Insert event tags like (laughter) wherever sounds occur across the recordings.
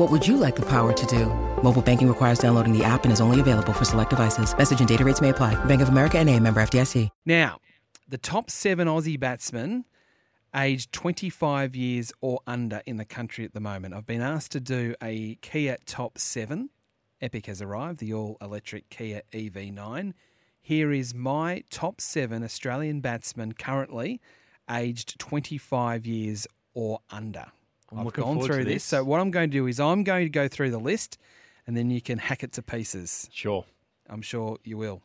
What would you like the power to do? Mobile banking requires downloading the app and is only available for select devices. Message and data rates may apply. Bank of America and a member FDIC. Now, the top seven Aussie batsmen aged 25 years or under in the country at the moment. I've been asked to do a Kia top seven. Epic has arrived, the all electric Kia EV9. Here is my top seven Australian batsmen currently aged 25 years or under. I'm I've gone through this. this. So, what I'm going to do is I'm going to go through the list and then you can hack it to pieces. Sure. I'm sure you will.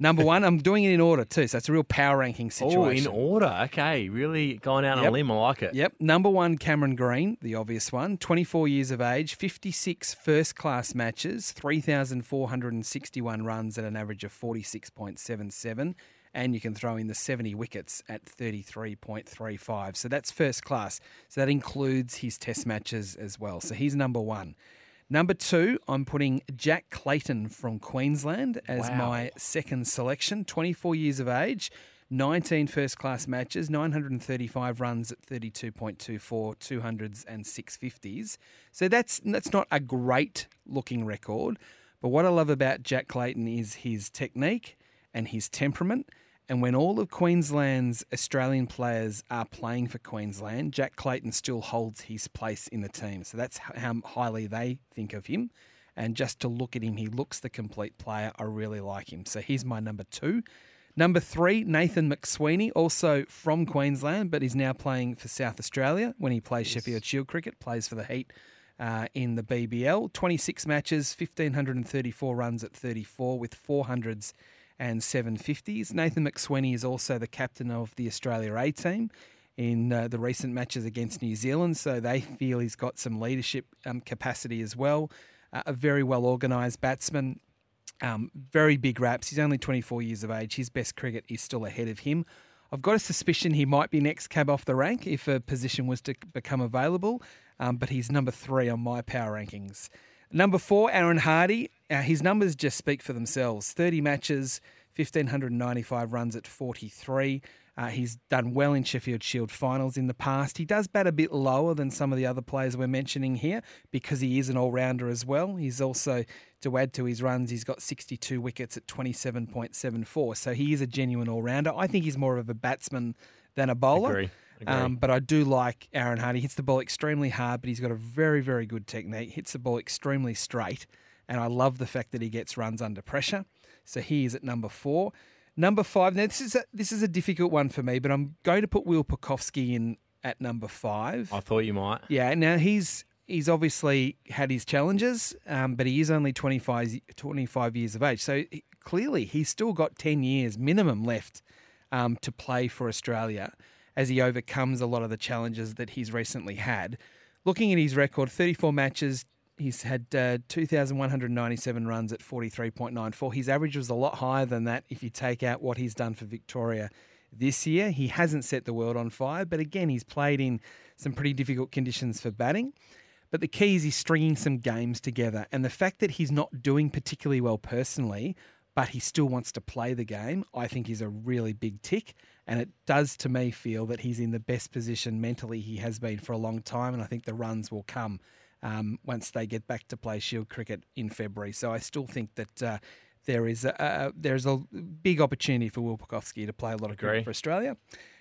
Number one, I'm doing it in order too. So, it's a real power ranking situation. Oh, in order. Okay. Really going out on Yep. a limb. I like it. Yep. Number one, Cameron Green, the obvious one. 24 years of age, 56 first class matches, 3,461 runs at an average of 46.77. And you can throw in the 70 wickets at 33.35. So that's first class. So that includes his test matches as well. So he's number one. Number two, I'm putting Jack Clayton from Queensland as Wow. my second selection. 24 years of age, 19 first class matches, 935 runs at 32.24, 200s and 650s. So that's that's not a great looking record, but what I love about Jack Clayton is his technique and his temperament. And when all of Queensland's Australian players are playing for Queensland, Jack Clayton still holds his place in the team. So that's how highly they think of him. And just to look at him, he looks the complete player. I really like him. So he's my number two. Number three, Nathan McSweeney, also from Queensland, but is now playing for South Australia when he plays Sheffield Shield cricket, plays for the Heat uh, in the BBL. 26 matches, 1,534 runs at 34 with 400s and 750s. Nathan McSweeney is also the captain of the Australia A team in uh, the recent matches against New Zealand, so they feel he's got some leadership um, capacity as well. Uh, a very well organised batsman, um, very big raps. He's only 24 years of age. His best cricket is still ahead of him. I've got a suspicion he might be next cab off the rank if a position was to become available, um, but he's number three on my power rankings. Number four, Aaron Hardie. Uh, his numbers just speak for themselves 30 matches, 1,595 runs at 43. Uh, he's done well in Sheffield Shield finals in the past. He does bat a bit lower than some of the other players we're mentioning here because he is an all rounder as well. He's also, to add to his runs, he's got 62 wickets at 27.74. So he is a genuine all rounder. I think he's more of a batsman than a bowler. Agree. Agree. Um, but I do like Aaron Hardie. He hits the ball extremely hard, but he's got a very, very good technique. Hits the ball extremely straight, and I love the fact that he gets runs under pressure. So he is at number four. Number five. Now this is a, this is a difficult one for me, but I'm going to put Will Pucovski in at number five. I thought you might. Yeah. Now he's he's obviously had his challenges, um, but he is only 25, 25 years of age. So he- clearly he's still got 10 years minimum left um, to play for Australia as he overcomes a lot of the challenges that he's recently had. Looking at his record, 34 matches, he's had uh, 2,197 runs at 43.94. His average was a lot higher than that if you take out what he's done for Victoria this year. He hasn't set the world on fire, but again, he's played in some pretty difficult conditions for batting. But the key is he's stringing some games together. And the fact that he's not doing particularly well personally, but he still wants to play the game, I think is a really big tick. And it does to me feel that he's in the best position mentally he has been for a long time. And I think the runs will come um, once they get back to play Shield cricket in February. So I still think that. Uh, there is a, a there's a big opportunity for Will Pucovski to play a lot of Agree. cricket for Australia.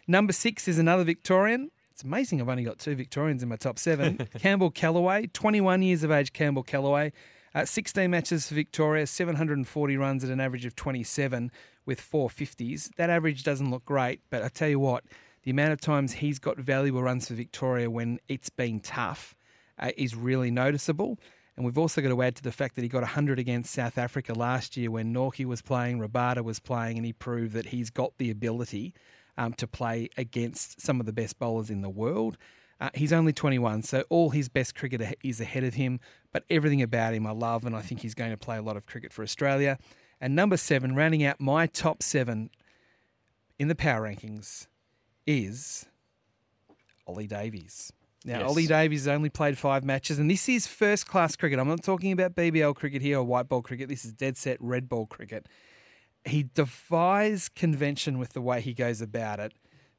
Number six is another Victorian. It's amazing I've only got two Victorians in my top seven. (laughs) Campbell Kellaway, 21 years of age, Campbell Kellaway. Uh, 16 matches for Victoria, 740 runs at an average of 27, with four fifties. That average doesn't look great, but I tell you what, the amount of times he's got valuable runs for Victoria when it's been tough uh, is really noticeable. And we've also got to add to the fact that he got 100 against South Africa last year when Nortje was playing, Rabada was playing, and he proved that he's got the ability um, to play against some of the best bowlers in the world. Uh, he's only 21, so all his best cricket is ahead of him, but everything about him I love, and I think he's going to play a lot of cricket for Australia. And number seven, rounding out my top seven in the power rankings, is Ollie Davies. Now, Yes. Ollie Davies has only played five matches, and this is first class cricket. I'm not talking about BBL cricket here or white ball cricket. This is dead set red ball cricket. He defies convention with the way he goes about it,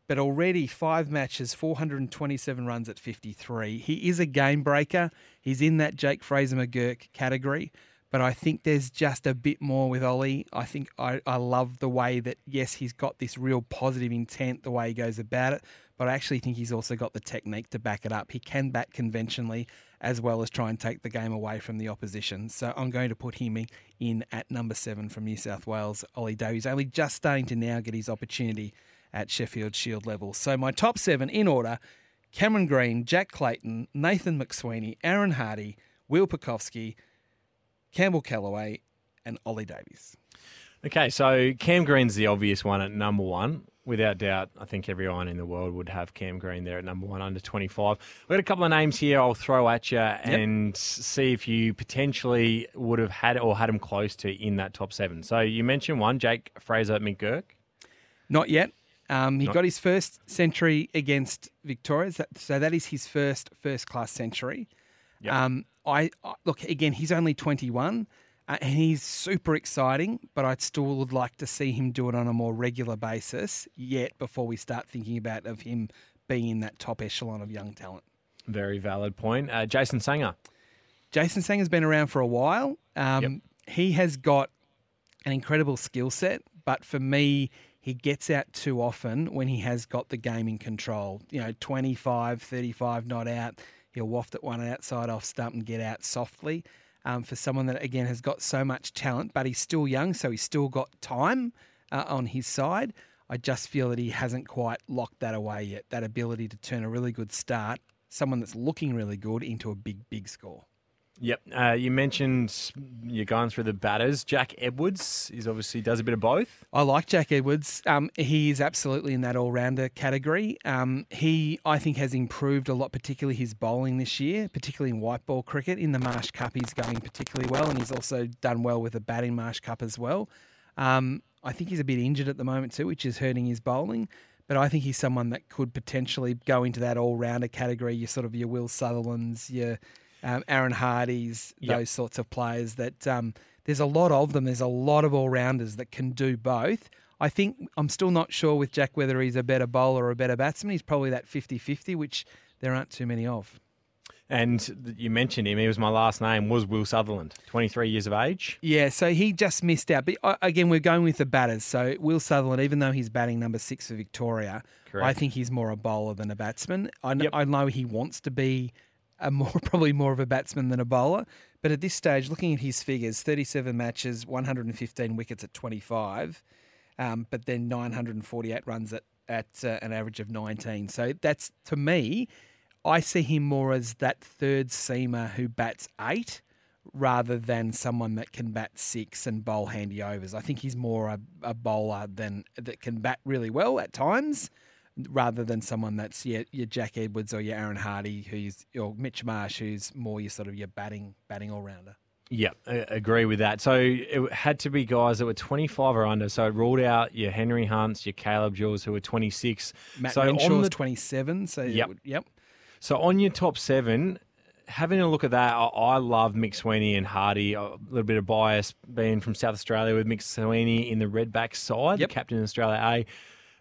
but already five matches, 427 runs at 53. He is a game breaker. He's in that Jake Fraser McGurk category, but I think there's just a bit more with Ollie. I think I, I love the way that, yes, he's got this real positive intent, the way he goes about it, but I actually think he's also got the technique to back it up. He can bat conventionally as well as try and take the game away from the opposition. So I'm going to put him in at number seven from New South Wales, Ollie Davies, only just starting to now get his opportunity at Sheffield Shield level. So my top seven in order Cameron Green, Jack Clayton, Nathan McSweeney, Aaron Hardie, Will Pucovski, Campbell Kellaway, and Ollie Davies. Okay, so Cam Green's the obvious one at number one. Without doubt, I think everyone in the world would have Cam Green there at number one, under 25. We've got a couple of names here I'll throw at you and see if you potentially would have had or had him close to in that top seven. So you mentioned one, Jake Fraser McGurk. Not yet. Um, he Not- got his first century against Victoria, so- so that is his first first class century. Yep. Um, I, I look again. He's only twenty one, uh, and he's super exciting. But I still would like to see him do it on a more regular basis yet before we start thinking about of him being in that top echelon of young talent. Very valid point. Uh, Jason Sangha. Jason Sangha's been around for a while. Um, Yep. He has got an incredible skill set, but for me, he gets out too often when he has got the game in control. You know, 25, 35 not out. He'll waft at one outside off stump and get out softly. Um, for someone that, again, has got so much talent, but he's still young, so he's still got time uh, on his side. I just feel that he hasn't quite locked that away yet, that ability to turn a really good start, someone that's looking really good, into a big, big score. Yep. Uh, you mentioned you're going through the batters. Jack Edwards is obviously does a bit of both. I like Jack Edwards. Um, he is absolutely in that all-rounder category. Um, he, I think, has improved a lot, particularly his bowling this year, particularly in white ball cricket. In the Marsh Cup, he's going particularly well, and he's also done well with the batting Marsh Cup as well. Um, I think he's a bit injured at the moment too, which is hurting his bowling. But I think he's someone that could potentially go into that all-rounder category. Your sort of your Will Sutherlands, your um, Aaron Hardies, Yep. those sorts of players that um, there's a lot of them. There's a lot of all rounders that can do both. I think I'm still not sure with Jack whether he's a better bowler or a better batsman. He's probably that 50 50, which there aren't too many of. And you mentioned him. He was my last name. Was Will Sutherland, 23 years of age. Yeah, so he just missed out. But uh, again, we're going with the batters. So Will Sutherland, even though he's batting number six for Victoria, I think he's more a bowler than a batsman. I, Yep. I know he wants to be a more (laughs) probably more of a batsman than a bowler. But at this stage, looking at his figures, 37 matches, 115 wickets at 25, um, but then 948 runs at, at uh, an average of 19. So that's, to me, I see him more as that third seamer who bats eight rather than someone that can bat six and bowl handy overs. I think he's more a, a bowler than that can bat really well at times, rather than someone that's your, your Jack Edwards or your Aaron Hardie, who's or Mitch Marsh, who's more your sort of your batting batting all rounder. Yeah, I agree with that. So it had to be guys that were 25 or under. So it ruled out your Henry Hunts, your Caleb Jewells, who were 26. Matt so Renshaw's on the, twenty seven. So Yep. would- yep. So on your top seven, having a look at that, I, I love McSweeney and Hardie. A little bit of bias being from South Australia with McSweeney in the Redback side, Yep. the captain of Australia A.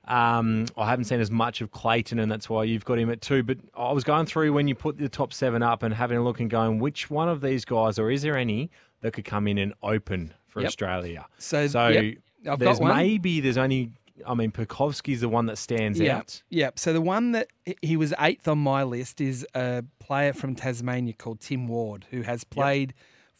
Um, I haven't seen as much of Clayton, and that's why you've got him at two. But I was going through when you put the top seven up and having a look and going, which one of these guys, or is there any that could come in and open for Yep. Australia? So, So yep, I've there's got one. maybe there's only. I mean, Pucovski's the one that stands Yeah, out. yeah. So the one that he was eighth on my list is a player from Tasmania called Tim Ward, who has played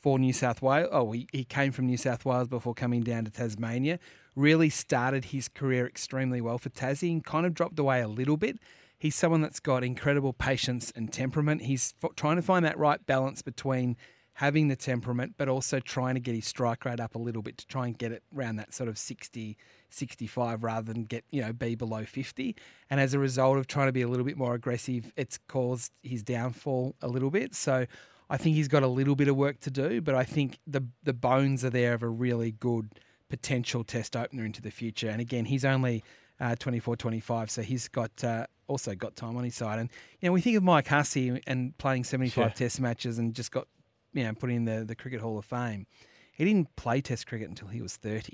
for New South Wales. Oh, he, he came from New South Wales before coming down to Tasmania. really started his career extremely well for Tassie and kind of dropped away a little bit. He's someone that's got incredible patience and temperament. He's f- trying to find that right balance between having the temperament, but also trying to get his strike rate up a little bit to try and get it around that sort of 60, 65 rather than get, you know, be below 50. And as a result of trying to be a little bit more aggressive, it's caused his downfall a little bit. So I think he's got a little bit of work to do, but I think the the bones are there of a really good potential test opener into the future. And again, he's only uh, 24, 25, so he's got uh, also got time on his side. And you know, we think of Mike Hussey and playing 75 Sure. test matches and just got you know put in the the Cricket Hall of Fame. He didn't play Test cricket until he was 30.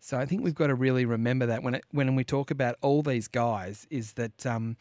So I think we've got to really remember that when it, when we talk about all these guys, is that um,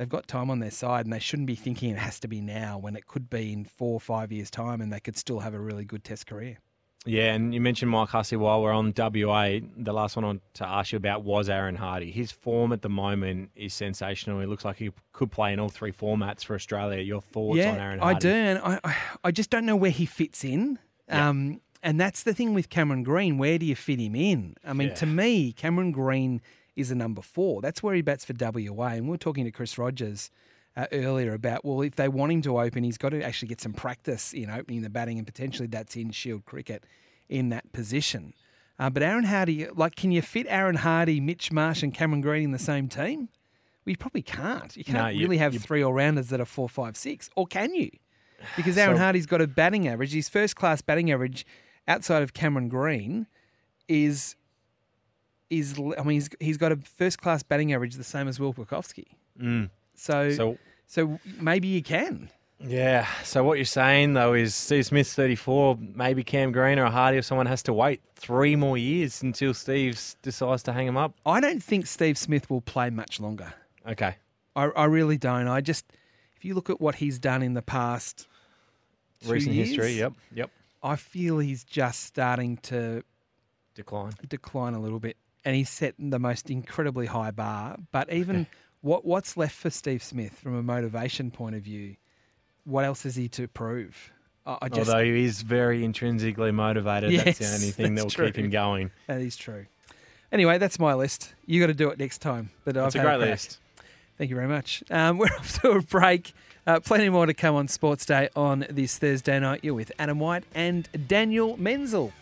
they've got time on their side and they shouldn't be thinking it has to be now when it could be in four or five years' time and they could still have a really good Test career. Yeah, and you mentioned Mike Hussey while we're on WA. The last one I to ask you about was Aaron Hardie. His form at the moment is sensational. He looks like he could play in all three formats for Australia. Your thoughts yeah, on Aaron I do, and I, I, I just don't know where he fits in. Yeah. Um, and that's the thing with Cameron Green. Where do you fit him in? I mean, Yeah. to me, Cameron Green is a number four. That's where he bats for WA. And we are talking to Chris Rogers uh, earlier about, well, if they want him to open, he's got to actually get some practice in opening the batting, and potentially that's in Shield cricket in that position. Uh, but Aaron Hardie, like, can you fit Aaron Hardie, Mitch Marsh, and Cameron Green in the same team? Well, you probably can't. You can't No, you- really have you- three all rounders that are four, five, six, or can you? Because Aaron So- Hardie's got a batting average. His first class batting average outside of Cameron Green is is I mean he's he's got a first class batting average the same as Will Pucovski. Mm. So, so So maybe you can. yeah, so what you're saying though is Steve Smith's 34, maybe Cam Green or Hardie if someone has to wait three more years until Steve decides to hang him up. I don't think Steve Smith will play much longer. Okay. I, I really don't. I just if you look at what he's done in the past Recent history, yep, yep. I feel he's just starting to Decline. decline a little bit, and he's set the most incredibly high bar. But even (laughs) what what's left for Steve Smith from a motivation point of view? What else is he to prove? I, just Although he is very intrinsically motivated, that's the only (laughs) thing that will keep him going. that is true. Anyway, that's my list. You got to do it next time. But It's I've a great crack. list. Thank you very much. Um, (laughs) we're off to a break. Uh, plenty more to come on Sports Day on this Thursday night. You're with Adam White and Daniel Menzel.